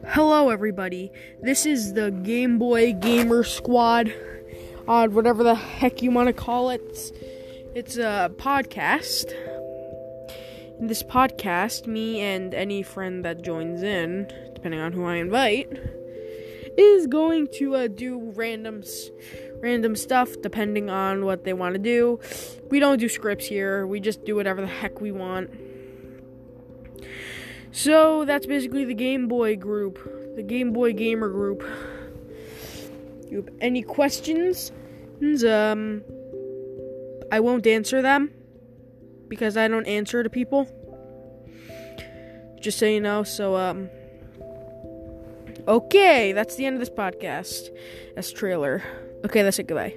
Hello, everybody. This is the Game Boy Gamer Squad, uh, whatever the heck you want to call it. It's, it's a podcast. In this podcast, me and any friend that joins in, depending on who I invite, is going to uh, do random, random stuff depending on what they want to do. We don't do scripts here. We just do whatever the heck we want. So that's basically the Game Boy group, the Game Boy Gamer group. You have any questions? Um, I won't answer them because I don't answer to people. Just so you know. So um, okay, that's the end of this podcast. That's trailer. Okay, that's it. Goodbye.